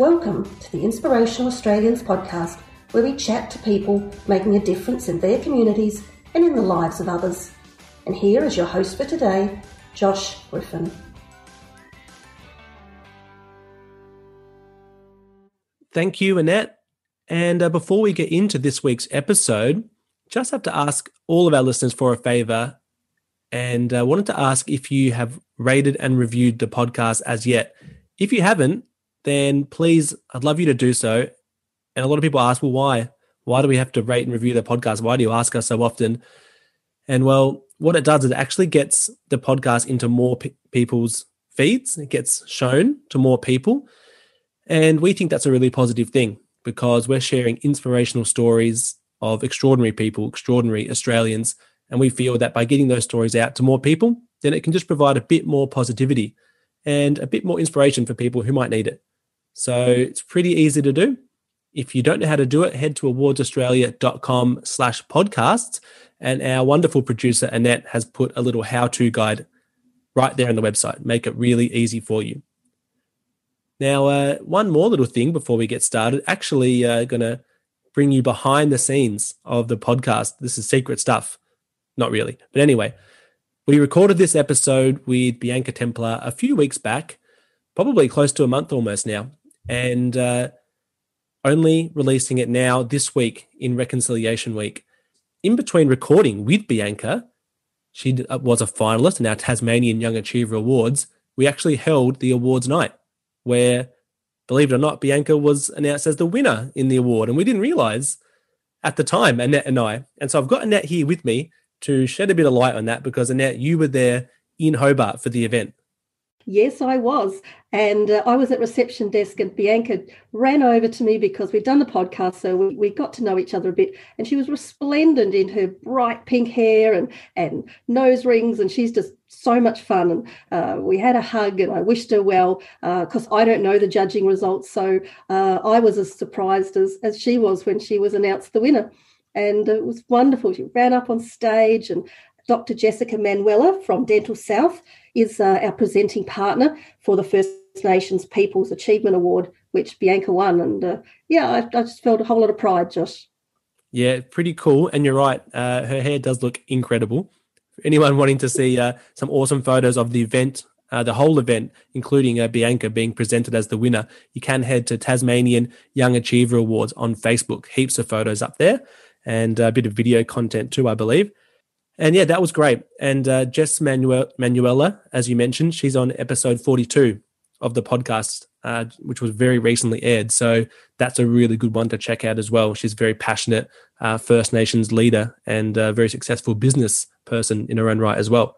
Welcome to the Inspirational Australians podcast, where we chat to people making a difference in their communities and in the lives of others. And here is your host for today, Josh Griffin. Thank you, Annette. And uh, before we get into this week's episode, just have to ask all of our listeners for a favor and uh, wanted to ask if you have rated and reviewed the podcast as yet. If you haven't, then please, I'd love you to do so. And a lot of people ask, well, why? Why do we have to rate and review the podcast? Why do you ask us so often? And well, what it does is it actually gets the podcast into more pe- people's feeds. It gets shown to more people. And we think that's a really positive thing because we're sharing inspirational stories of extraordinary people, extraordinary Australians. And we feel that by getting those stories out to more people, then it can just provide a bit more positivity and a bit more inspiration for people who might need it. So it's pretty easy to do. If you don't know how to do it, head to awardsaustralia.com slash podcasts. And our wonderful producer, Annette, has put a little how-to guide right there on the website. Make it really easy for you. Now, uh, one more little thing before we get started. Actually, uh, going to bring you behind the scenes of the podcast. This is secret stuff. Not really. But anyway, we recorded this episode with Bianca Templar a few weeks back, probably close to a month almost now, and uh, only releasing it now this week in Reconciliation Week. In between recording with Bianca, she uh, was a finalist in our Tasmanian Young Achiever Awards. We actually held the awards night where, believe it or not, Bianca was announced as the winner in the award. And we didn't realize at the time, Annette and I. And so I've got Annette here with me to shed a bit of light on that because Annette, you were there in Hobart for the event. Yes, I was. And uh, I was at reception desk, and Bianca ran over to me because we'd done the podcast, so we, we got to know each other a bit. And she was resplendent in her bright pink hair and and nose rings, and she's just so much fun. And uh, we had a hug, and I wished her well because uh, I don't know the judging results, so uh, I was as surprised as as she was when she was announced the winner. And it was wonderful. She ran up on stage and Dr. Jessica Manuela from Dental South is uh, our presenting partner for the First Nations People's Achievement Award, which Bianca won. And uh, yeah, I, I, just felt a whole lot of pride, Josh. Yeah, pretty cool. And you're right, uh, her hair does look incredible. Anyone wanting to see uh, some awesome photos of the event, uh, the whole event, including uh, Bianca being presented as the winner, you can head to Tasmanian Young Achiever Awards on Facebook. Heaps of photos up there and a bit of video content too, I believe. And yeah, that was great. And uh, Jess Manuel- Manuela, as you mentioned, she's on episode 42 of the podcast, uh, which was very recently aired. So that's a really good one to check out as well. She's a very passionate uh, First Nations leader and a very successful business person in her own right as well.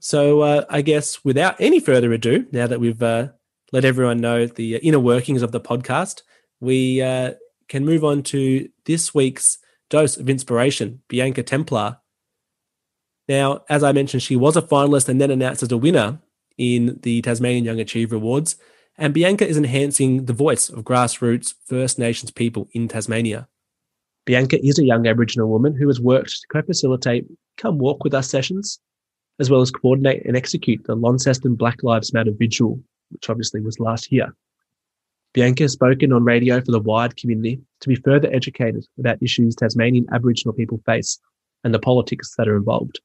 So uh, I guess without any further ado, now that we've uh, let everyone know the inner workings of the podcast, we uh, can move on to this week's dose of inspiration, Bianca Templar now, as I mentioned, she was a finalist and then announced as a winner in the Tasmanian Young Achiever Awards. And Bianca is enhancing the voice of grassroots First Nations people in Tasmania. Bianca is a young Aboriginal woman who has worked to co facilitate Come Walk With Us sessions, as well as coordinate and execute the Launceston Black Lives Matter vigil, which obviously was last year. Bianca has spoken on radio for the wide community to be further educated about issues Tasmanian Aboriginal people face and the politics that are involved.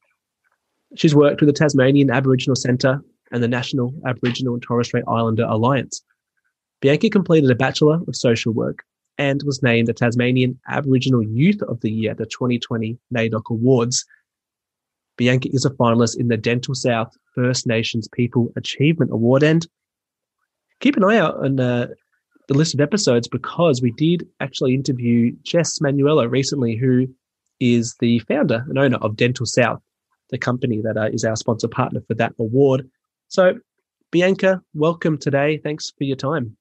She's worked with the Tasmanian Aboriginal Centre and the National Aboriginal and Torres Strait Islander Alliance. Bianca completed a Bachelor of Social Work and was named the Tasmanian Aboriginal Youth of the Year at the 2020 NAIDOC Awards. Bianca is a finalist in the Dental South First Nations People Achievement Award. And keep an eye out on uh, the list of episodes because we did actually interview Jess Manuela recently, who is the founder and owner of Dental South the company that uh, is our sponsor partner for that award. So, Bianca, welcome today. Thanks for your time.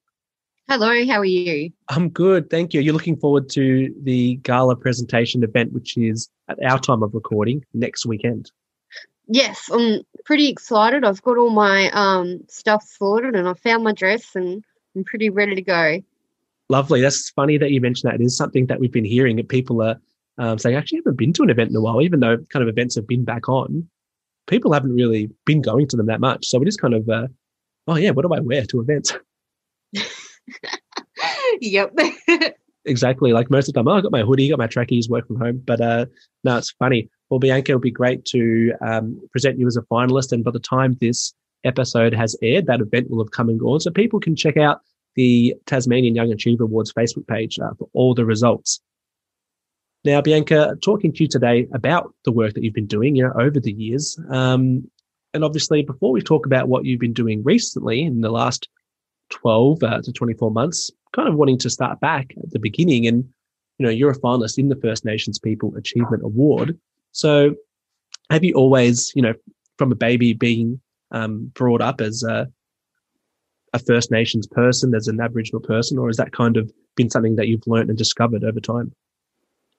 Hello, how are you? I'm good, thank you. You're looking forward to the gala presentation event, which is at our time of recording next weekend. Yes, I'm pretty excited. I've got all my um, stuff sorted and I found my dress and I'm pretty ready to go. Lovely. That's funny that you mentioned that. It is something that we've been hearing that people are um, saying, I actually haven't been to an event in a while, even though kind of events have been back on. People haven't really been going to them that much. So it is kind of, uh, oh, yeah, what do I wear to events? yep. exactly. Like most of the time, oh, I got my hoodie, got my trackies, work from home. But uh, no, it's funny. Well, Bianca, it would be great to um, present you as a finalist. And by the time this episode has aired, that event will have come and gone. So people can check out the Tasmanian Young Achiever Awards Facebook page uh, for all the results. Now, Bianca, talking to you today about the work that you've been doing, you know, over the years. Um, and obviously, before we talk about what you've been doing recently in the last 12 uh, to 24 months, kind of wanting to start back at the beginning. And, you know, you're a finalist in the First Nations People Achievement Award. So have you always, you know, from a baby being um, brought up as a, a First Nations person, as an Aboriginal person, or has that kind of been something that you've learned and discovered over time?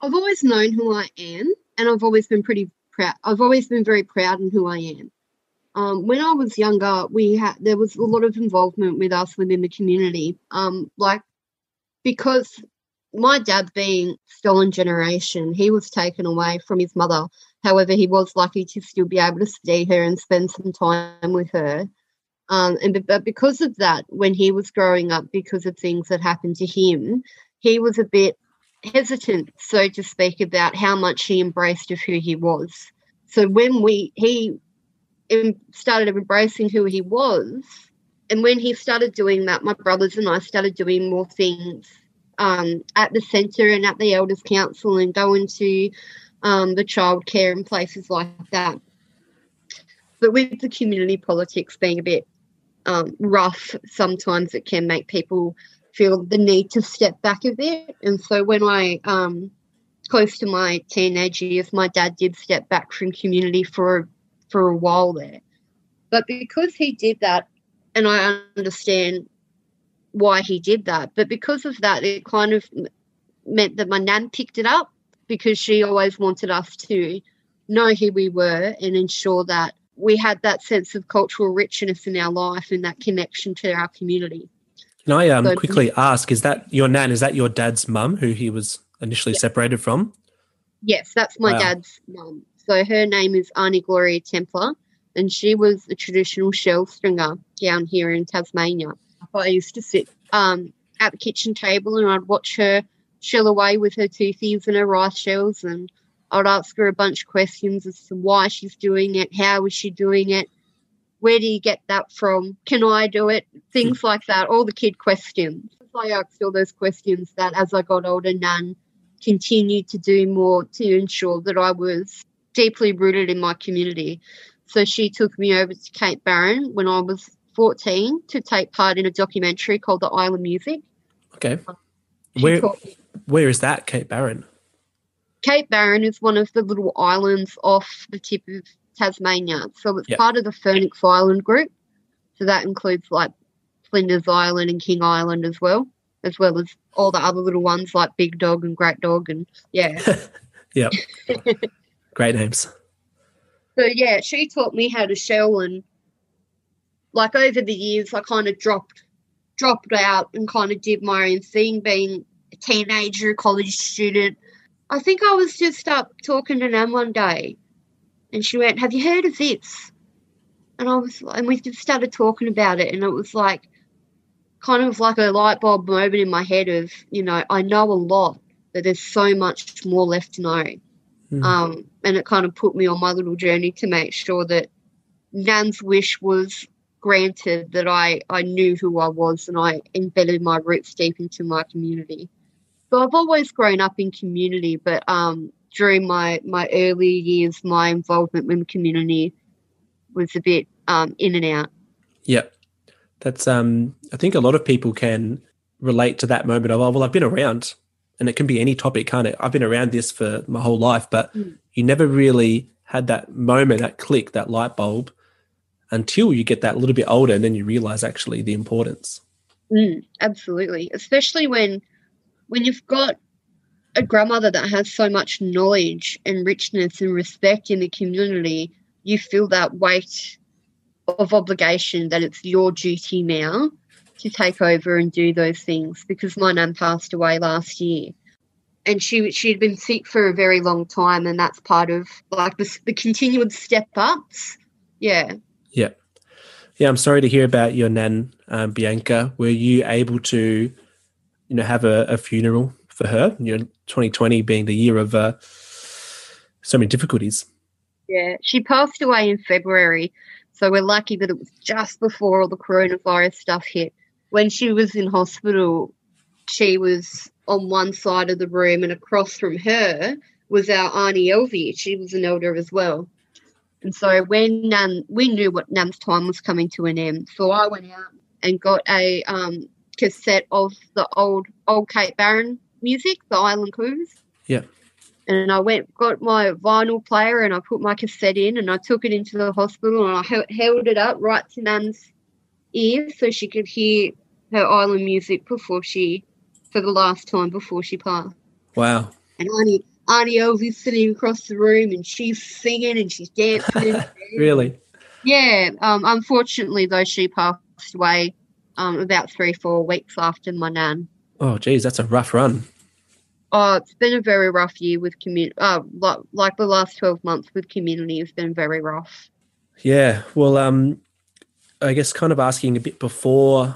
I've always known who I am, and I've always been pretty proud. I've always been very proud in who I am. Um, when I was younger, we had there was a lot of involvement with us within the community. Um, like because my dad being stolen generation, he was taken away from his mother. However, he was lucky to still be able to see her and spend some time with her. Um, and but because of that, when he was growing up, because of things that happened to him, he was a bit hesitant, so to speak, about how much he embraced of who he was. So when we he started embracing who he was, and when he started doing that, my brothers and I started doing more things um, at the centre and at the Elders Council and going to um, the childcare and places like that. But with the community politics being a bit um, rough, sometimes it can make people feel the need to step back a bit. And so when I, um, close to my teenage years, my dad did step back from community for for a while there. But because he did that, and I understand why he did that, but because of that, it kind of meant that my nan picked it up because she always wanted us to know who we were and ensure that we had that sense of cultural richness in our life and that connection to our community. Can I um, so, quickly ask, is that your nan, is that your dad's mum who he was initially separated from? Yes, that's my wow. dad's mum. So her name is Auntie Gloria Templar, and she was a traditional shell stringer down here in Tasmania. I used to sit um, at the kitchen table and I'd watch her shell away with her toothies and her rice shells, and I'd ask her a bunch of questions as to why she's doing it, how is she doing it, where do you get that from? Can I do it? Things mm. like that, all the kid questions. I asked all those questions that as I got older, Nan continued to do more to ensure that I was deeply rooted in my community. So she took me over to Cape Barren when I was 14 to take part in a documentary called The Island Music. Okay. Um, where, where is that, Cape Barren? Cape Barren is one of the little islands off the tip of Tasmania. So it's yep. part of the Furneaux Island group. So that includes like Flinders Island and King Island as well, as well as all the other little ones like Big Dog and Great Dog and yeah. yeah. Great names. So yeah, she taught me how to shell and like over the years I kind of dropped dropped out and kind of did my own thing being a teenager, college student. I think I was just up talking to Nan one day and she went, Have you heard of this? And I was, and we just started talking about it. And it was like, kind of like a light bulb moment in my head of, you know, I know a lot, but there's so much more left to know. Mm. Um, and it kind of put me on my little journey to make sure that Nan's wish was granted, that I, I knew who I was and I embedded my roots deep into my community. So I've always grown up in community, but um, during my my early years, my involvement with the community was a bit um, in and out. Yeah, that's um. I think a lot of people can relate to that moment of oh well I've been around, and it can be any topic, can't it? I've been around this for my whole life, but mm. you never really had that moment, that click, that light bulb, until you get that little bit older, and then you realize actually the importance. Mm, absolutely, especially when when you've got a grandmother that has so much knowledge and richness and respect in the community, you feel that weight of obligation that it's your duty now to take over and do those things because my nan passed away last year. And she she had been sick for a very long time and that's part of like the, the continued step ups yeah. Yeah. Yeah i'm sorry to hear about your nan um, bianca. Were you able to you know have a, a funeral for her. You know, 2020 being the year of uh, so many difficulties. Yeah, she passed away in February, so we're lucky that it was just before all the coronavirus stuff hit. When she was in hospital, she was on one side of the room, and across from her was our Auntie Elvie. She was an elder as well. And so when Nan, we knew what Nan's time was coming to an end, so I went out and got a um, cassette of the old old Cape Barren music, the Island Cruise. Yeah. And I went, got my vinyl player, and I put my cassette in, and I took it into the hospital, and I held it up right to Nan's ear so she could hear her island music before she, for the last time before she passed. Wow. And Auntie, Auntie Elvie's sitting across the room, and she's singing and she's dancing. really? Yeah. Um, unfortunately, though, she passed away um, about three, four weeks after my nan. Oh, geez, that's a rough run. Oh, it's been a very rough year with community. Uh, like, the last twelve months with community has been very rough. Yeah, well, um, I guess kind of asking a bit before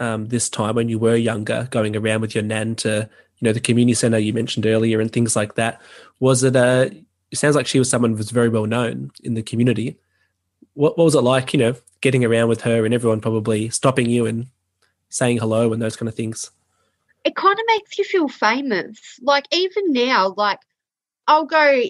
um, this time when you were younger, going around with your nan to you know the community center you mentioned earlier and things like that. Was it a? It sounds like she was someone who was very well known in the community. What, what was it like? You know, getting around with her and everyone probably stopping you and saying hello and those kind of things? It kind of makes you feel famous. Like even now, like I'll go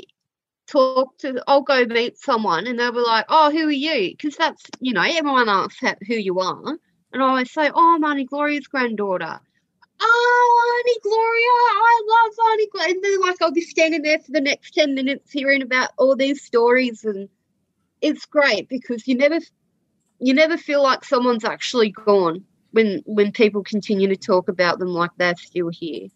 talk to, I'll go meet someone and they'll be like, "Oh, who are you?" Because that's you know everyone asks who you are, and I always say, "Oh, I'm Auntie Gloria's granddaughter." Oh, Auntie Gloria, I love Auntie Gloria. And then, like, I'll be standing there for the next 10 minutes hearing about all these stories. And it's great because you never you never feel like someone's actually gone when when people continue to talk about them like they're still here.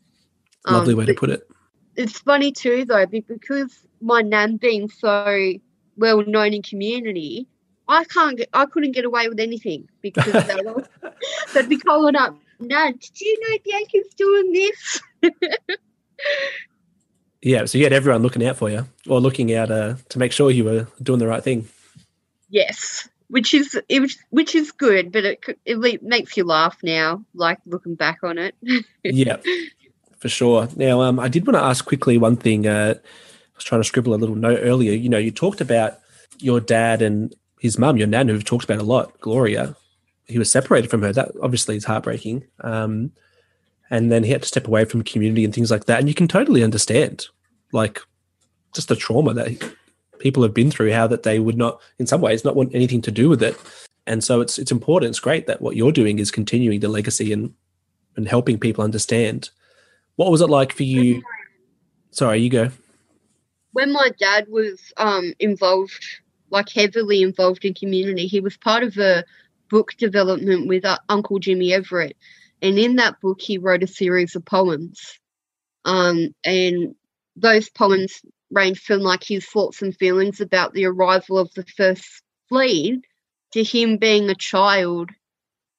Lovely um, way to put it. It's funny too though because my nan being so well known in community, I can't get I couldn't get away with anything because they'd, they'd be calling up, Nan, did you know Bianca's doing this? yeah, so you had everyone looking out for you or looking out uh, to make sure you were doing the right thing. Yes which is it, which is good, but it it makes you laugh now, like looking back on it. yeah, for sure. Now, um, I did want to ask quickly one thing. Uh, I was trying to scribble a little note earlier. You know, you talked about your dad and his mum, your nan, who have talked about a lot, Gloria. He was separated from her. That obviously is heartbreaking. Um, and then he had to step away from community and things like that. And you can totally understand, like, just the trauma that people have been through, how that they would not, in some ways, not want anything to do with it. And so it's it's important. It's great that what you're doing is continuing the legacy and and helping people understand. What was it like for you? Sorry, you go. When my dad was um, involved, like heavily involved in community, he was part of a book development with uh, Uncle Jimmy Everett, and in that book he wrote a series of poems. Um, and those poems range from like his thoughts and feelings about the arrival of the first fleet to him being a child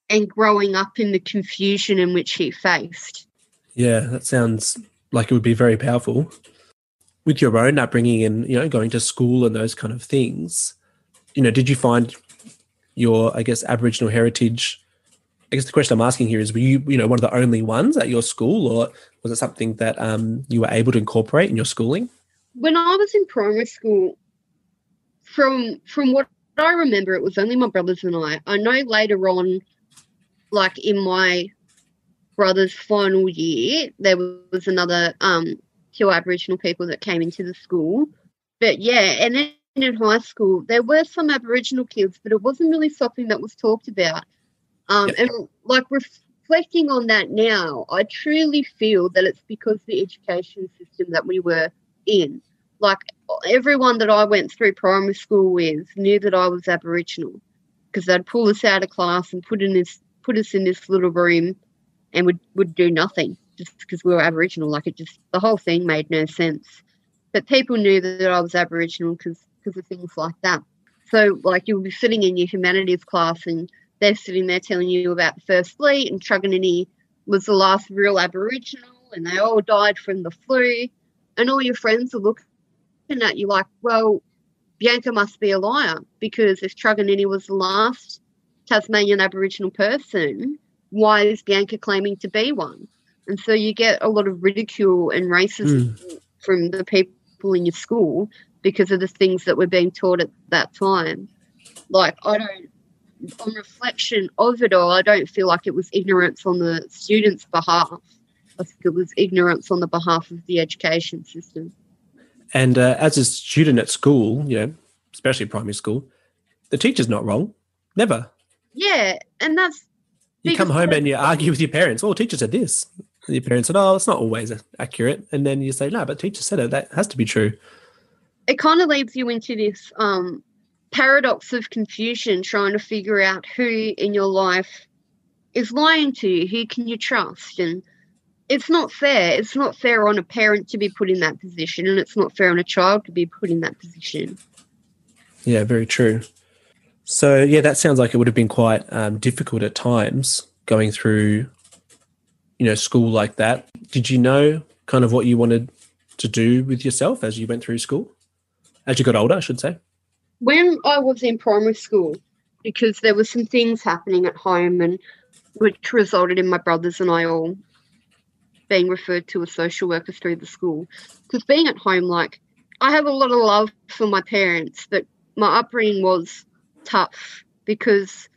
and growing up in the confusion in which he faced. Yeah, that sounds like it would be very powerful. With your own upbringing and you know going to school and those kind of things, you know, did you find your I guess Aboriginal heritage? I guess the question I'm asking here is: Were you you know one of the only ones at your school, or was it something that um, you were able to incorporate in your schooling? When I was in primary school, from from what I remember, it was only my brothers and I. I know later on, like in my brother's final year, there was another um two Aboriginal people that came into the school. But yeah, and then in high school, there were some Aboriginal kids, but it wasn't really something that was talked about. Um, yep. And like reflecting on that now, I truly feel that it's because the education system that we were in. Like everyone that I went through primary school with knew that I was Aboriginal because they'd pull us out of class and put in this put us in this little room and would would do nothing just because we were Aboriginal. Like it just the whole thing made no sense. But people knew that I was Aboriginal because because of things like that. So like you'll be sitting in your humanities class and they're sitting there telling you about the first fleet and Truganini was the last real Aboriginal and they all died from the flu and all your friends are looking at you like, well, Bianca must be a liar because if Truganini was the last Tasmanian Aboriginal person, why is Bianca claiming to be one? And so you get a lot of ridicule and racism mm. from the people in your school because of the things that were being taught at that time. Like, I don't, on reflection of it all, I don't feel like it was ignorance on the students' behalf. I think it was ignorance on the behalf of the education system. And uh, as a student at school, you know, especially primary school, the teacher's not wrong. Never. Yeah, and that's you come home and you argue with your parents. Oh, teacher said this. And your parents said, "Oh, it's not always accurate." And then you say, "No, but teacher said it. That has to be true." It kind of leads you into this um, paradox of confusion, trying to figure out who in your life is lying to you. Who can you trust? And it's not fair. It's not fair on a parent to be put in that position, and it's not fair on a child to be put in that position. Yeah, very true. So yeah, that sounds like it would have been quite um, difficult at times going through, you know, school like that. Did you know kind of what you wanted to do with yourself as you went through school, as you got older, I should say? When I was in primary school, because there were some things happening at home, and which resulted in my brothers and I all being referred to as social workers through the school. Because being at home, like I have a lot of love for my parents, but my upbringing was tough because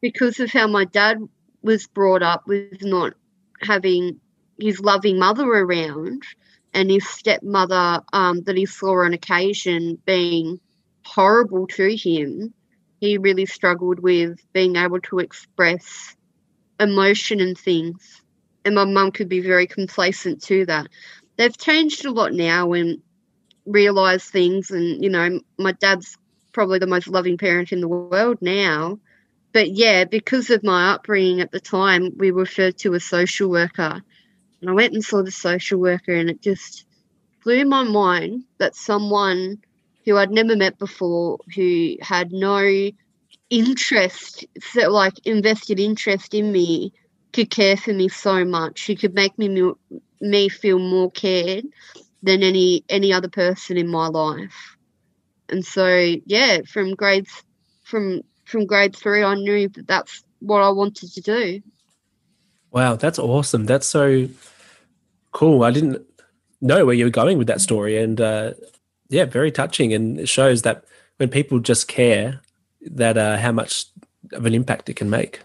because of how my dad was brought up with not having his loving mother around and his stepmother um, that he saw on occasion being horrible to him, he really struggled with being able to express emotion and things. And my mum could be very complacent to that. They've changed a lot now and realised things. And, you know, my dad's probably the most loving parent in the world now. But yeah, because of my upbringing at the time, we referred to a social worker. And I went and saw the social worker, and it just blew my mind that someone who I'd never met before, who had no interest, like invested interest in me, could care for me so much. She could make me me feel more cared than any any other person in my life and so yeah, from grades from from grade three, I knew that that's what I wanted to do. Wow, that's awesome. That's so cool. I didn't know where you were going with that story, and uh, yeah, very touching. And it shows that when people just care, that uh, how much of an impact it can make.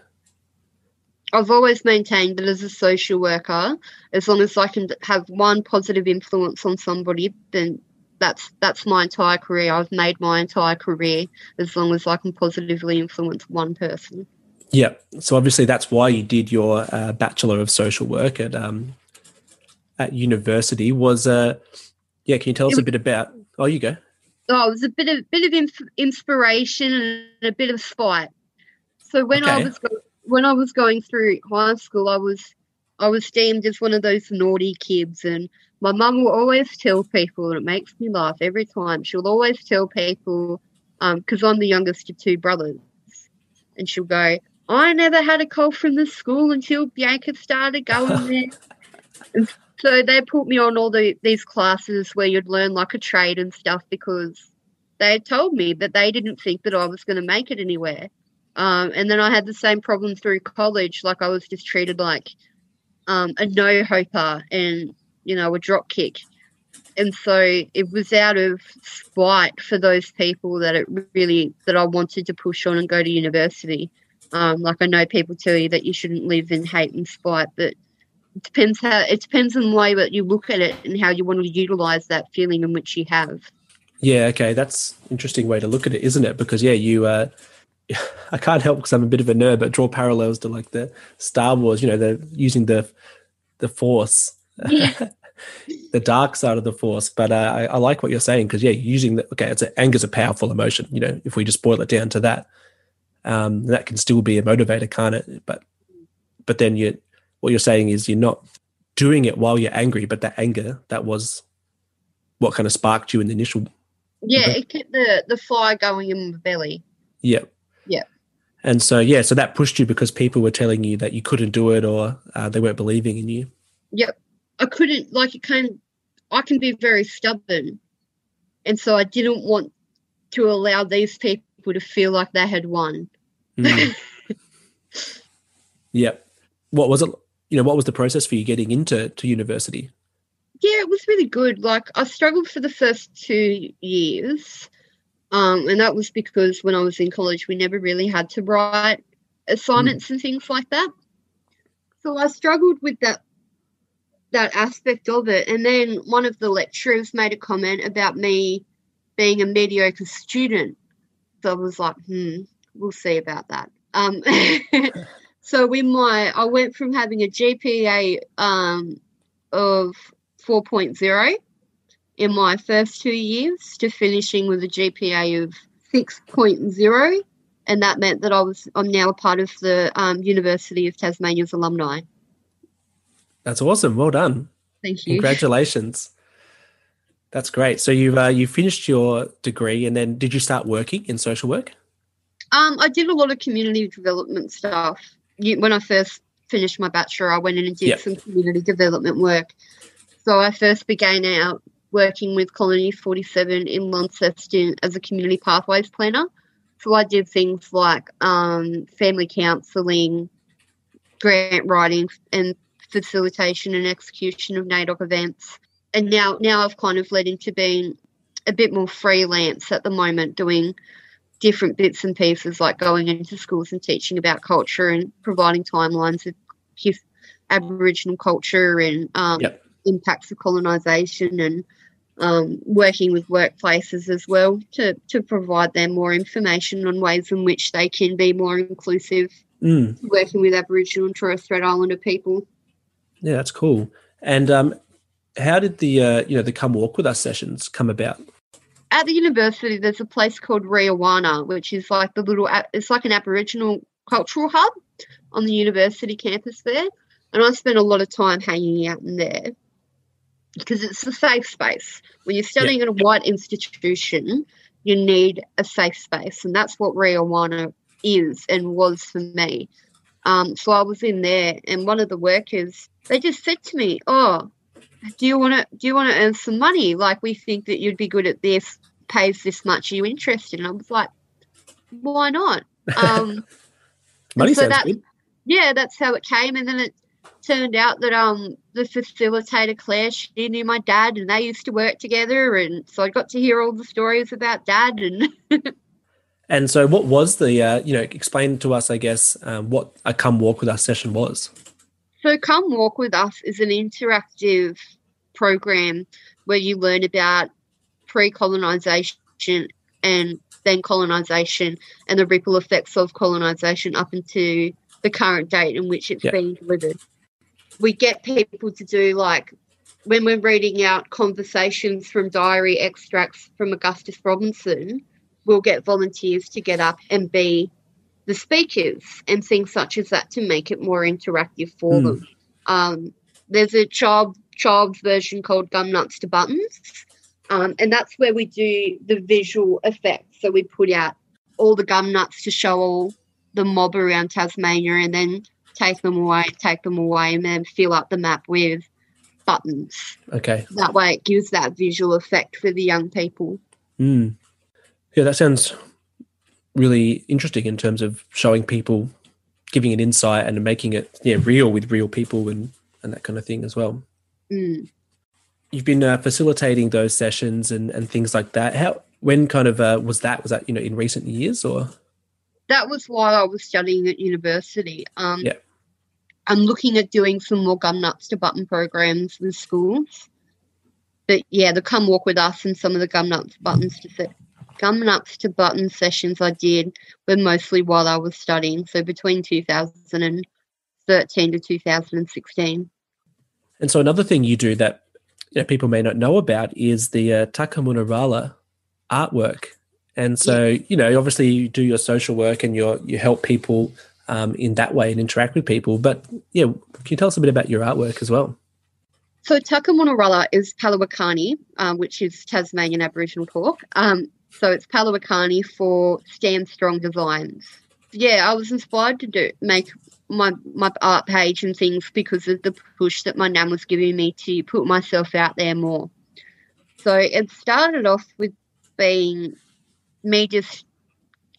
I've always maintained that as a social worker, as long as I can have one positive influence on somebody, then that's that's my entire career. I've made my entire career as long as I can positively influence one person. Yeah. So obviously that's why you did your uh, bachelor of social work at um, at university. Was uh, yeah? Can you tell us a bit about? Oh, you go. Oh, it was a bit of bit of inf- inspiration and a bit of spite. So when okay. I was go- when I was going through high school, I was I was deemed as one of those naughty kids, and my mum will always tell people, and it makes me laugh every time. She'll always tell people, because um, I'm the youngest of two brothers, and she'll go, I never had a call from the school until Bianca started going there. and so they put me on all the, these classes where you'd learn like a trade and stuff because they had told me that they didn't think that I was going to make it anywhere. Um, and then I had the same problem through college. Like I was just treated like um, a no hoper and you know, a drop kick. And so it was out of spite for those people that it really that I wanted to push on and go to university. Um, like I know people tell you that you shouldn't live in hate and spite, but it depends how it depends on the way that you look at it and how you want to utilize that feeling in which you have. Yeah, okay, that's interesting way to look at it, isn't it? Because yeah, you uh, I can't help because I'm a bit of a nerd, but draw parallels to like the Star Wars. You know, they're using the the Force the dark side of the force. But uh, I, I, like what you're saying because yeah, using the okay, it's a, anger's a powerful emotion. You know, if we just boil it down to that, um, that can still be a motivator, can't it? But but then you what you're saying is you're not doing it while you're angry, but that anger that was what kind of sparked you in the initial. Yeah, it kept the the fire going in my belly. Yeah. Yeah. And so yeah, so that pushed you because people were telling you that you couldn't do it or uh, they weren't believing in you. Yep. I couldn't like it came I can be very stubborn. And so I didn't want to allow these people to feel like they had won. Mm. yep. What was it? you know, what was the process for you getting into to university? Yeah, it was really good. Like I struggled for the first two years. Um, and that was because when I was in college, we never really had to write assignments mm. and things like that. So I struggled with that that aspect of it. And then one of the lecturers made a comment about me being a mediocre student. So I was like, hmm, we'll see about that. Um, so in my, I went from having a GPA um, of 4.0 in my first two years to finishing with a GPA of 6.0. And that meant that I was, I'm now a part of the um, University of Tasmania's alumni. That's awesome. Well done. Thank you. Congratulations. That's great. So you've uh, you finished your degree, and then did you start working in social work? Um, I did a lot of community development stuff. When I first finished my bachelor, I went in and did yep. some community development work. So I first began out working with Colony 47 in Launceston as a community pathways planner. So I did things like um, family counselling, grant writing, and facilitation and execution of NAIDOC events and now now I've kind of led into being a bit more freelance at the moment, doing different bits and pieces like going into schools and teaching about culture and providing timelines of Aboriginal culture and um, yep. impacts of colonisation and um, working with workplaces as well to, to provide them more information on ways in which they can be more inclusive, mm. working with Aboriginal and Torres Strait Islander people. Yeah, that's cool. And um, how did the uh, you know the come walk with us sessions come about? At the university, there's a place called Riawunna, which is like the little it's like an Aboriginal cultural hub on the university campus there, and I spent a lot of time hanging out in there because it's a safe space. When you're studying yeah. at a white institution, you need a safe space, and that's what Riawunna is and was for me. Um, so I was in there, and one of the workers they just said to me, "Oh, do you want to do you want to earn some money? Like we think that you'd be good at this, pays this much. Are you interested? And I was like, why not? Um, money so sounds that, good. Yeah, that's how it came, and then it turned out that um the facilitator Claire she knew my dad, and they used to work together, and so I got to hear all the stories about dad and. and so, what was the uh, you know explain to us? I guess um, what a come walk with us session was. So, Come Walk with Us is an interactive program where you learn about pre colonisation and then colonisation and the ripple effects of colonisation up into the current date in which it's yep. being delivered. We get people to do like when we're reading out conversations from diary extracts from Augustus Robinson, we'll get volunteers to get up and be the speakers and things such as that to make it more interactive for mm. them. Um, there's a child child's version called Gum Nuts to Buttons, um, and that's where we do the visual effects. So we put out all the gum nuts to show all the mob around Tasmania, and then take them away, take them away, and then fill up the map with buttons. Okay. That way, it gives that visual effect for the young people. Mm. Yeah, that sounds really interesting in terms of showing people, giving an insight and making it yeah real with real people and and that kind of thing as well. Mm. You've been uh, facilitating those sessions and and things like that. How when kind of uh, was that? Was that you know in recent years or? That was while I was studying at university. Um, yeah. I'm looking at doing some more gum nuts to button programs with schools. But yeah, the come walk with us and some of the gum nuts buttons to set Gum Nuts to Button sessions I did were mostly while I was studying, so between 2013 to 2016. And so another thing you do that you know, people may not know about is the uh, Takamunarala artwork. And so, yeah. you know, obviously you do your social work and you you help people um, in that way and interact with people. But yeah, can you tell us a bit about your artwork as well? So Takamunarala is Palawa kani, um, which is Tasmanian Aboriginal talk. Um, so it's Palawa kani for Stand Strong Designs. Yeah, I was inspired to do make my my art page and things because of the push that my nan was giving me to put myself out there more. So it started off with being me just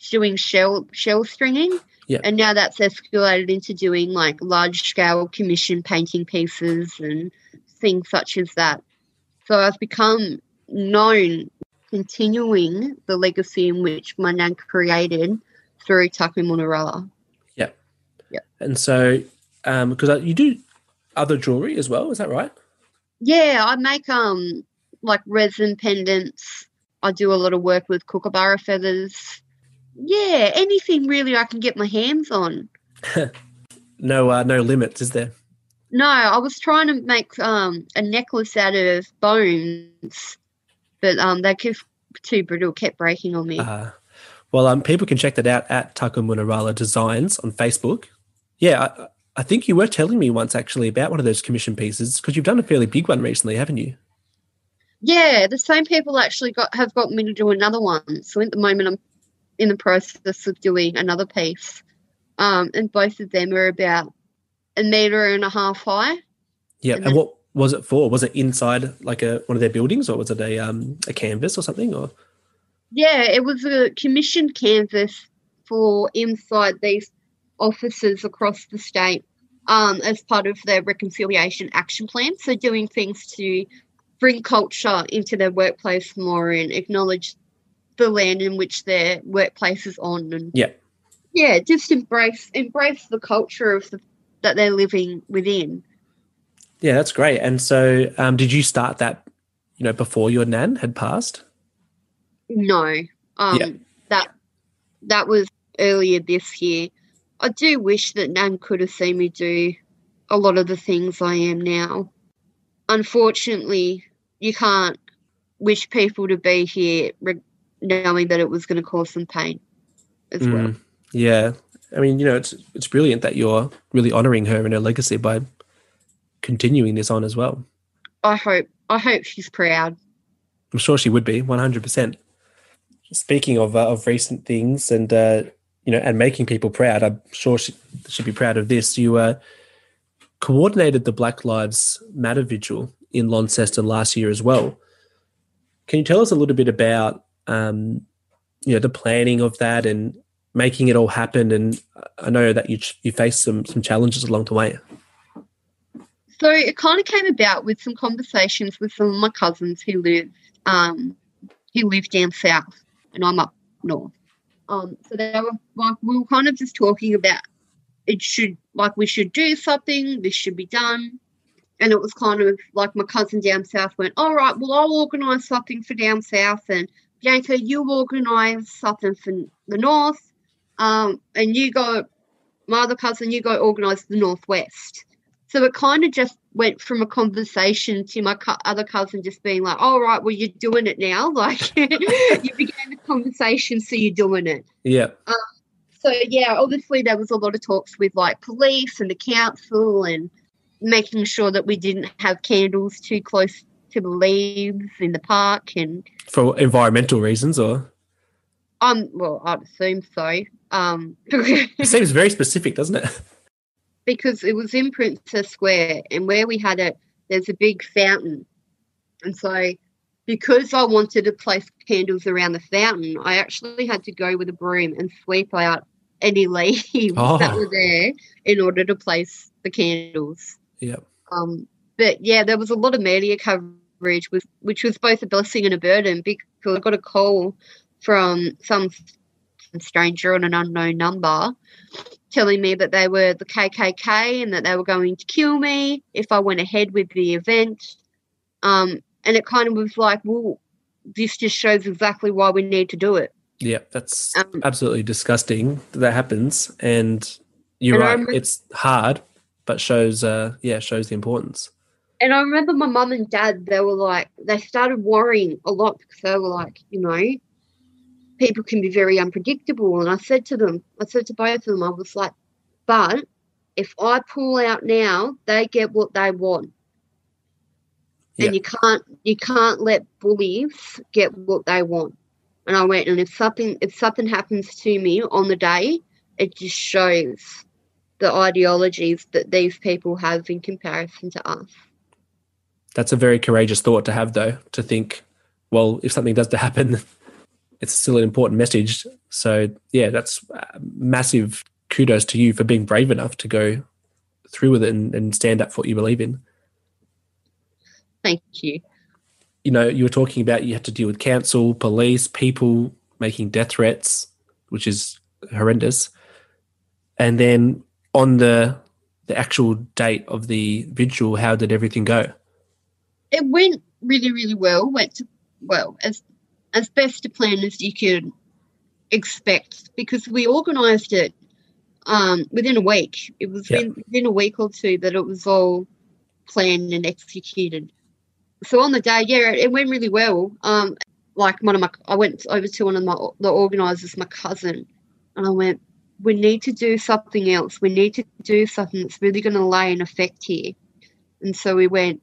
doing shell shell stringing Yeah. And now that's escalated into doing like large scale commission painting pieces and things such as that. So I've become known continuing the legacy in which my nan created through Taku Munarala. Yeah. Yeah. And so, um, because you do other jewelry as well, is that right? Yeah, I make um like resin pendants. I do a lot of work with kookaburra feathers. Yeah, anything really I can get my hands on. no, uh, no limits, is there? No, I was trying to make um a necklace out of bones, but um they kept too brittle, kept breaking on me. Uh, well, um, people can check that out at Taku Munarala Designs on Facebook. Yeah, I, I think you were telling me once actually about one of those commission pieces because you've done a fairly big one recently, haven't you? Yeah, the same people actually got have got me to do another one. So at the moment, I'm in the process of doing another piece, um, and both of them are about a meter and a half high. Yeah, And and, what was it for? Was it inside like a one of their buildings, or was it a um a canvas or something? Or Yeah, it was a commissioned canvas for inside these offices across the state um, as part of their reconciliation action plan. So, doing things to bring culture into their workplace more and acknowledge the land in which their workplace is on, and Yeah. yeah, just embrace embrace the culture of the that they're living within. yeah, that's great. And so, um, did you start that, you know, before your nan had passed? No. Um Yeah. that that was earlier this year. I do wish that Nan could have seen me do a lot of the things I am now. Unfortunately, you can't wish people to be here re- knowing that it was going to cause them pain as well. Mm, yeah, I mean, you know, it's it's brilliant that you're really honoring her and her legacy by continuing this on as well. I hope I hope she's proud. I'm sure she would be 100%. Speaking of uh, of recent things and uh, you know and making people proud, I'm sure she should be proud of this. You uh, coordinated the Black Lives Matter vigil in Launceston last year as well. Can you tell us a little bit about um, you know the planning of that and making it all happen? And I know that you you faced some some challenges along the way. So it kind of came about with some conversations with some of my cousins who live um who live down south and I'm up north. Um so they were like we were kind of just talking about it should like we should do something, this should be done. And it was kind of like my cousin down south went, All right, well I'll organise something for down south and Bianca, you organise something for the north. Um and you go my other cousin, you go organise the northwest. So it kind of just went from a conversation to my co- other cousin just being like, "All right, well, you're doing it now." Like you began the conversation, so you're doing it. Yeah, So yeah, obviously there was a lot of talks with like police and the council and making sure that we didn't have candles too close to the leaves in the park and for environmental reasons, or um well I'd assume so. Um it seems very specific, doesn't it? because it was in Princess Square, and where we had it, there's a big fountain. And so, because I wanted to place candles around the fountain, I actually had to go with a broom and sweep out any leaves Oh. that were there in order to place the candles. Yeah. Um, but yeah, there was a lot of media coverage, with, which was both a blessing and a burden because I got a call from some stranger on an unknown number telling me that they were the KKK and that they were going to kill me if I went ahead with the event. Um, and it kind of was like, well, this just shows exactly why we need to do it. Yeah, that's Um, absolutely disgusting that, that happens. And you're And right, remember- it's hard, but shows uh yeah, shows the importance. And I remember my mum and dad, they were like, they started worrying a lot because they were like, you know, people can be very unpredictable. And I said to them, I said to both of them, I was like, but if I pull out now, they get what they want. Yeah. And you can't you can't let bullies get what they want. And I went, and if something if something happens to me on the day, it just shows the ideologies that these people have in comparison to us. That's a very courageous thought to have though, to think, well, if something does to happen, it's still an important message. So yeah, that's uh, massive kudos to you for being brave enough to go through with it and, and stand up for what you believe in. Thank you. You know, you were talking about you had to deal with council, police, people making death threats, which is horrendous. And then on the the actual date of the vigil, how did everything go? It went really, really well. Went to, well as as best a plan as you could expect because we organised it um, within a week. It was Yeah. within, within a week or two that it was all planned and executed. So on the day, yeah, it went really well. Um, like one of my, I went over to one of my the organisers, my cousin, and I went, "We need to do something else. We need to do something that's really going to lay an effect here." And so we went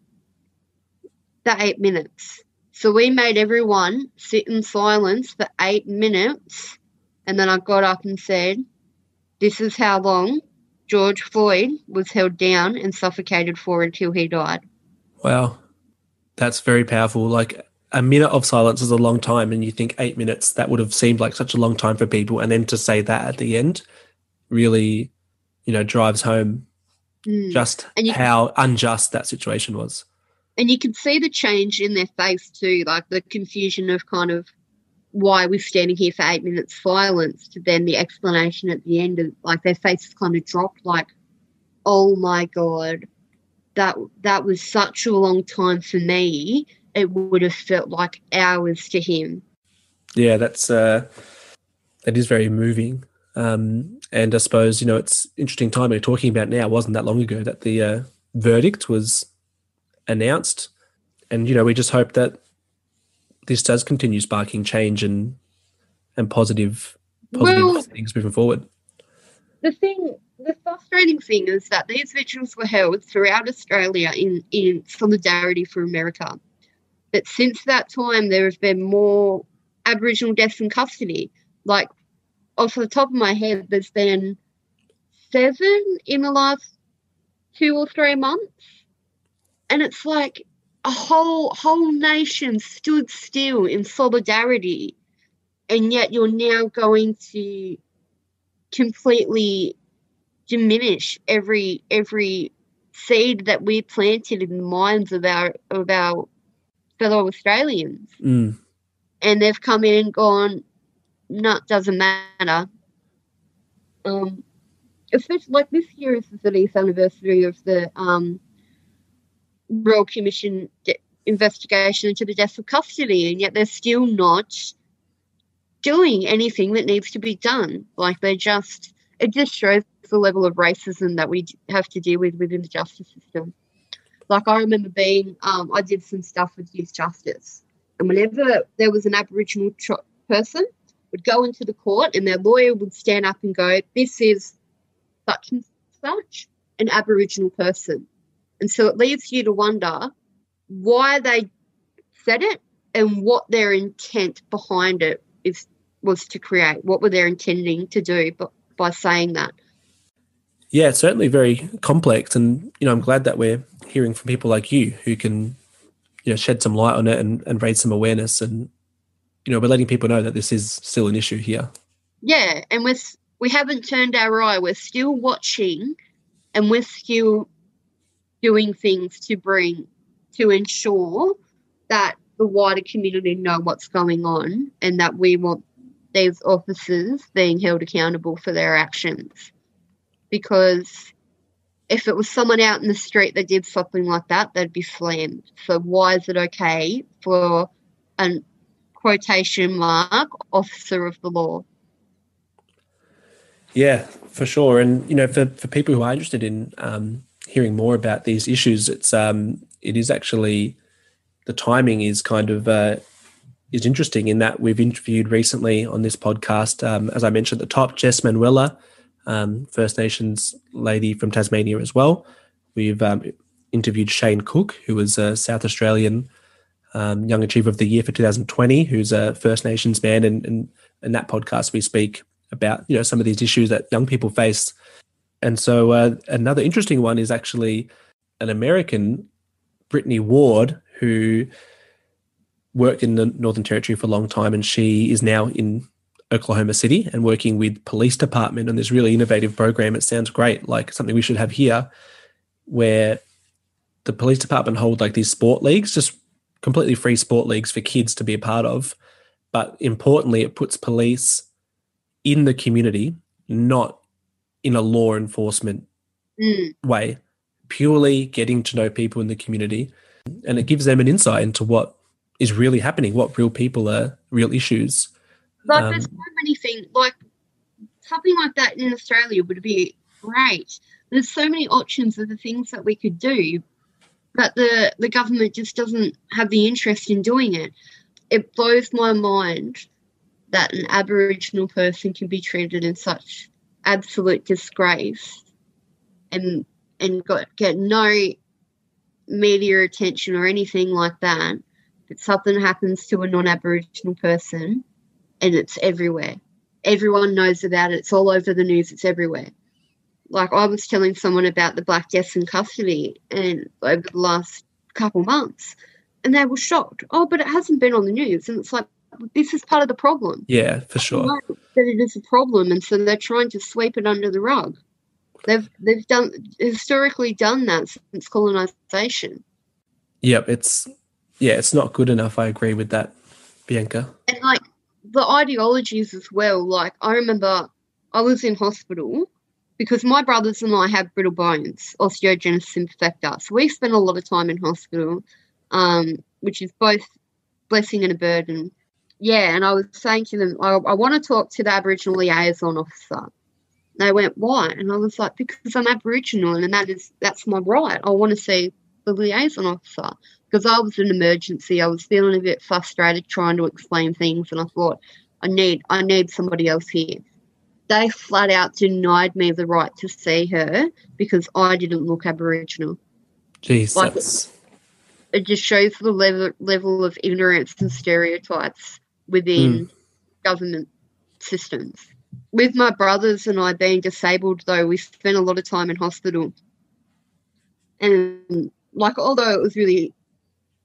the eight minutes. So we made everyone sit in silence for eight minutes, and then I got up and said, "This is how long George Floyd was held down and suffocated for until he died." Wow. That's very powerful. Like a minute of silence is a long time, and you think eight minutes, that would have seemed like such a long time for people. And then to say that at the end really, you know, drives home Mm. just how unjust that situation was. and you can see the change in their face too, like the confusion of kind of why we're standing here for eight minutes silence to then the explanation at the end of like their faces kind of dropped like, oh my god, that that was such a long time for me. It would have felt like hours to him. Yeah, that's uh that is very moving. Um and I suppose, you know, it's interesting time we're talking about now, It wasn't that long ago that the uh, verdict was announced. And you know, we just hope that this does continue sparking change and and positive positive Well- things moving forward. the thing the frustrating thing is that these vigils were held throughout australia in, in solidarity for america but since that time there have been more aboriginal deaths in custody. Like off the top of my head there's been seven in the last two or three months. And it's like a whole whole nation stood still in solidarity. And yet you're now going to completely diminish every every seed that we planted in the minds of our of our fellow Australians. Mm. And they've come in and gone, no, it doesn't matter. Um especially like this year is the 30th anniversary of the um Royal Commission de- investigation into the death of custody, and yet they're still not doing anything that needs to be done. Like they're just, it just shows the level of racism that we have to deal with within the justice system. Like I remember being, um, I did some stuff with youth justice, and whenever there was an Aboriginal tr- person, would go into the court, and their lawyer would stand up and go, "This is such and such an Aboriginal person," and so it leaves you to wonder why they said it and what their intent behind it is was to create. What were they intending to do by, by saying that? Yeah, it's certainly very complex, and you know, I'm glad that we're hearing from people like you who can, you know, shed some light on it and, and raise some awareness, and you know, we're letting people know that this is still an issue here. Yeah, and we're, we haven't turned our eye. We're still watching and we're still doing things to bring, to ensure that the wider community know what's going on and that we want these officers being held accountable for their actions. Because if it was someone out in the street that did something like that, they'd be slammed. So why is it okay for an quotation mark officer of the law Yeah, for sure. And you know, for, for people who are interested in um, hearing more about these issues, it's um, it is actually the timing is kind of uh, is interesting in that we've interviewed recently on this podcast, um, as I mentioned at the top, Jess Manuela, um, First Nations lady from Tasmania as well. We've um, interviewed Shane Cook, who was a South Australian um, Young Achiever of the Year for 2020, who's a First Nations man, and, and in that podcast we speak about you know some of these issues that young people face. And so uh, another interesting one is actually an American, Brittany Ward, who worked in the Northern Territory for a long time, and she is now in Oklahoma City and working with police department on this really innovative program. It sounds great, like something we should have here, where the police department hold like these sport leagues, just completely free sport leagues for kids to be a part of. But importantly, it puts police in the community, not in a law enforcement Mm. way, purely getting to know people in the community. And it gives them an insight into what is really happening, what real people are, real issues. Like Um, there's so many things like something like that in Australia would be great. There's so many options of the things that we could do, but the the government just doesn't have the interest in doing it. It blows my mind that an Aboriginal person can be treated in such absolute disgrace and and got get no media attention or anything like that. If something happens to a non-Aboriginal person, and it's everywhere. Everyone knows about it. It's all over the news. It's everywhere. Like I was telling someone about the black deaths in custody and over the last couple months, and they were shocked. Oh, but it hasn't been on the news, and it's like this is part of the problem. Yeah, for sure. That it is a problem, and so they're trying to sweep it under the rug. They've they've done historically done that since colonization. Yep, it's yeah, it's not good enough. I agree with that, Bianca. and like the ideologies as well. Like I remember I was in hospital because my brothers and I have brittle bones, osteogenesis imperfecta. So we spent a lot of time in hospital, um, which is both blessing and a burden. Yeah, and I was saying to them, I, I want to talk to the Aboriginal liaison officer. They went, why? And I was like, because I'm Aboriginal and that is that's my right. I want to see the liaison officer because I was in emergency. I was feeling a bit frustrated trying to explain things, and I thought, I need, I need somebody else here. They flat out denied me the right to see her because I didn't look Aboriginal. Jeez, Like- that's It just shows the level level of ignorance and stereotypes within hmm. government systems. With my brothers and I being disabled, though, we spent a lot of time in hospital. And, like, although it was really,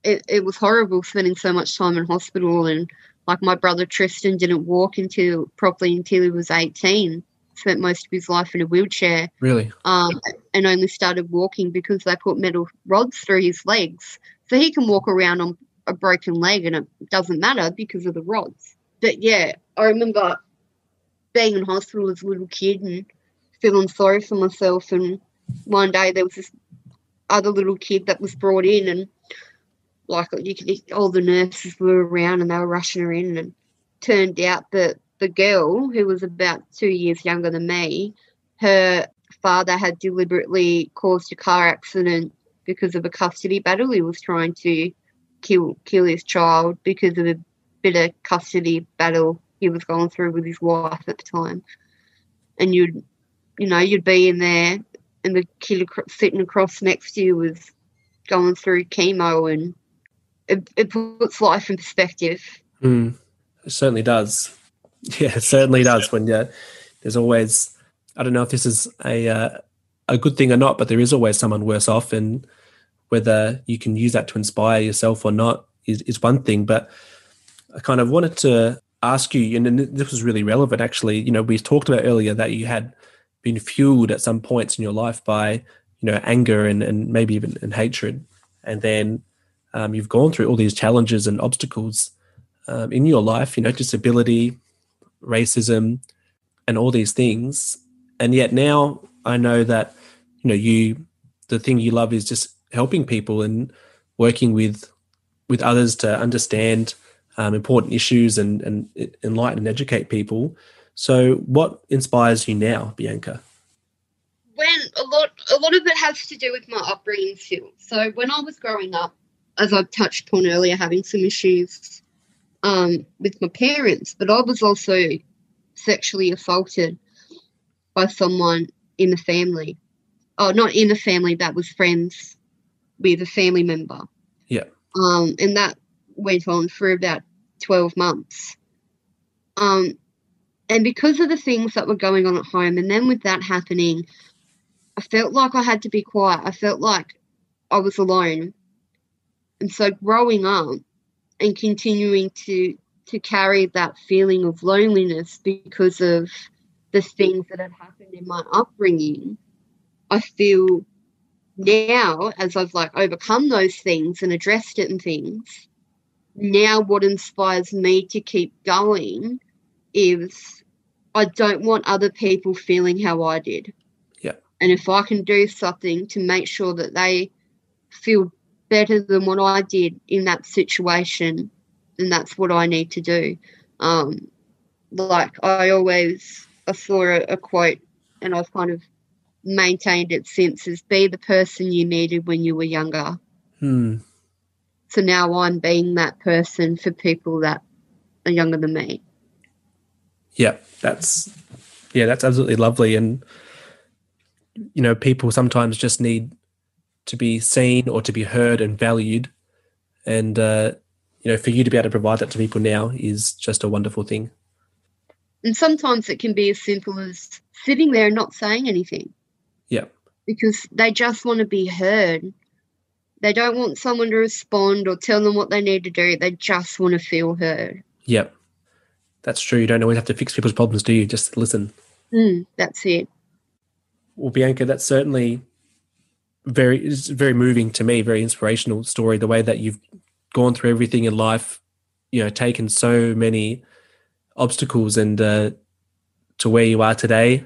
it, it was horrible spending so much time in hospital. And, like, my brother Tristan didn't walk until properly until he was 18, spent most of his life in a wheelchair really um, and only started walking because they put metal rods through his legs. So he can walk around on a broken leg and it doesn't matter because of the rods. But yeah, I remember being in hospital as a little kid and feeling sorry for myself. And one day there was this other little kid that was brought in and like you could, all the nurses were around and they were rushing her in and turned out that the girl who was about two years younger than me her father had deliberately caused a car accident because of a custody battle. He was trying to kill kill his child because of a bit of custody battle he was going through with his wife at the time. And you'd, you know, you'd be in there, and the kid sitting across next to you was going through chemo, and it, it puts life in perspective. Mm, it certainly does. Yeah, it certainly does. When yeah, there's always I don't know if this is a uh, a good thing or not, but there is always someone worse off, and whether you can use that to inspire yourself or not is is one thing. But I kind of wanted to ask you, and this was really relevant actually. You know, we talked about earlier that you had been fueled at some points in your life by you know anger and and maybe even and hatred, and then um, you've gone through all these challenges and obstacles um, in your life, you know, disability, racism, and all these things. And yet now I know that, you know, you, the thing you love is just helping people and working with, with others to understand um, important issues and, and enlighten and educate people. So what inspires you now, Bianca? when a lot a lot of it has to do with my upbringing too. So when I was growing up, as I've touched upon earlier, having some issues um, with my parents, but I was also sexually assaulted by someone in the family. Oh, not in the family, that was friends with a family member. Yeah. Um, and that went on for about 12 months. Um, and because of the things that were going on at home, and then with that happening, I felt like I had to be quiet. I felt like I was alone. And so growing up and continuing to to carry that feeling of loneliness because of the things that had happened in my upbringing. I feel now, as I've like overcome those things and addressed it and things, now what inspires me to keep going is I don't want other people feeling how I did. Yeah. And if I can do something to make sure that they feel better than what I did in that situation, then that's what I need to do. Um, like I always, I saw a, a quote and I've kind of maintained it since is be the person you needed when you were younger. Hmm. So now I'm being that person for people that are younger than me. Yeah, that's yeah, that's absolutely lovely. And you know, people sometimes just need to be seen or to be heard and valued. And uh, you know, for you to be able to provide that to people now is just a wonderful thing. And sometimes it can be as simple as sitting there and not saying anything. Yeah. Because they just want to be heard. They don't want someone to respond or tell them what they need to do. They just want to feel heard. Yep. That's true. You don't always have to fix people's problems, do you? Just listen. Mm, that's it. Well, Bianca, that's certainly very it's very moving to me, very inspirational story. The way that you've gone through everything in life, you know, taken so many obstacles and uh, to where you are today,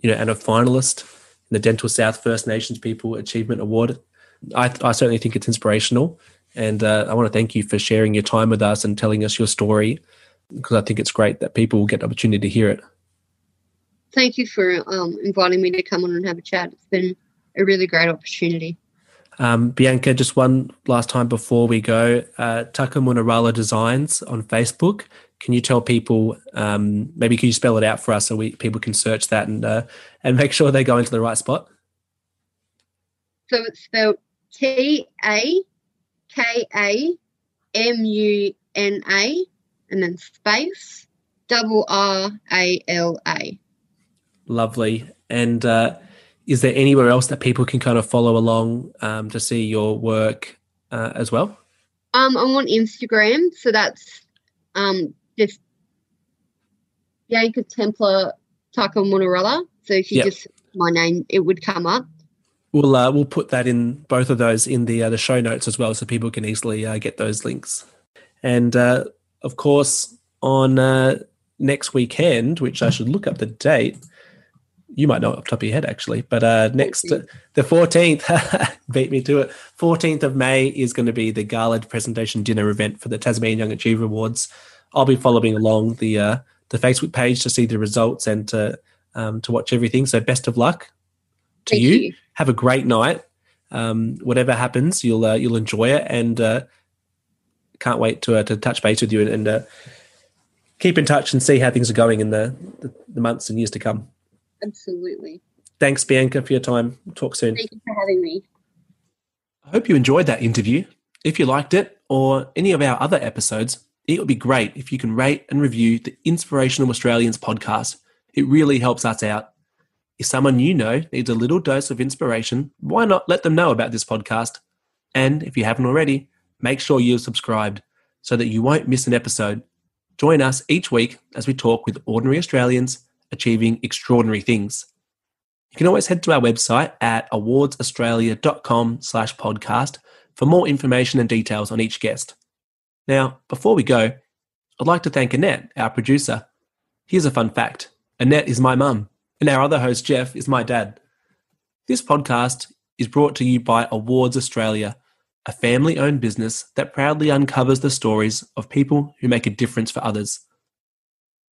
you know, and a finalist in the Dental South First Nations People Achievement Award. I, I certainly think it's inspirational, and uh, I want to thank you for sharing your time with us and telling us your story because I think it's great that people will get the opportunity to hear it. Thank you for um, inviting me to come on and have a chat. It's been a really great opportunity. Um, Bianca, just one last time before we go, uh, Takamuna Rrala Designs on Facebook. Can you tell people, um, maybe can you spell it out for us so we people can search that and uh, and make sure they go into the right spot? So it's spelled T A K A M U N A and then space double R A L A. Lovely. And uh, is there anywhere else that people can kind of follow along um, to see your work uh, as well? Um, I'm on Instagram, so that's um, just Bianca Templar Takamuna Rrala. So if you Yep. just my name, it would come up. We'll uh, we'll put that in both of those in the uh, the show notes as well, so people can easily uh, get those links. And uh, of course, on uh, next weekend, which I should look up the date. You might know it off the top of your head, actually. But uh, next, 14th. the fourteenth, beat me to it. Fourteenth of May is going to be the gala presentation dinner event for the Tasmanian Young Achiever Awards. I'll be following along the uh, the Facebook page to see the results and to um, to watch everything. So best of luck to you. you. Have a great night. Um, whatever happens, you'll uh, you'll enjoy it, and uh, can't wait to uh, to touch base with you and, and uh, keep in touch and see how things are going in the, the, the months and years to come. Absolutely. Thanks, Bianca, for your time. Talk soon. Thank you for having me. I hope you enjoyed that interview. If you liked it or any of our other episodes, it would be great if you can rate and review the Inspirational Australians podcast. It really helps us out. If someone you know needs a little dose of inspiration, why not let them know about this podcast? And if you haven't already, make sure you're subscribed so that you won't miss an episode. Join us each week as we talk with ordinary Australians achieving extraordinary things. You can always head to our website at awardsaustralia.com slash podcast for more information and details on each guest. Now, before we go, I'd like to thank Annette, our producer. Here's a fun fact. Annette is my mum, and our other host, Jeff, is my dad. This podcast is brought to you by Awards Australia, a family owned business that proudly uncovers the stories of people who make a difference for others.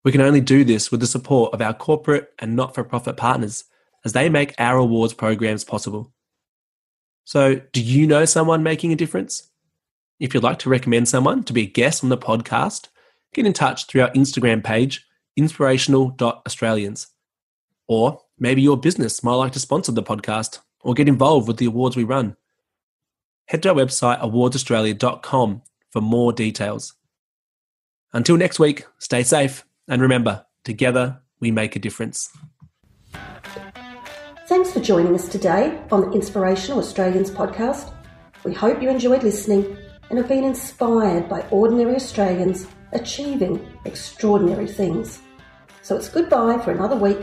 We can only do this with the support of our corporate and not for profit partners as they make our awards programs possible. So, do you know someone making a difference? If you'd like to recommend someone to be a guest on the podcast, get in touch through our Instagram page, inspirational.australians. Or maybe your business might like to sponsor the podcast or get involved with the awards we run. Head to our website, awardsaustralia.com, for more details. Until next week, stay safe and remember, together we make a difference. Thanks for joining us today on the Inspirational Australians podcast. We hope you enjoyed listening and have been inspired by ordinary Australians achieving extraordinary things. So it's goodbye for another week.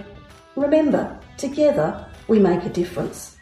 Remember, together we make a difference.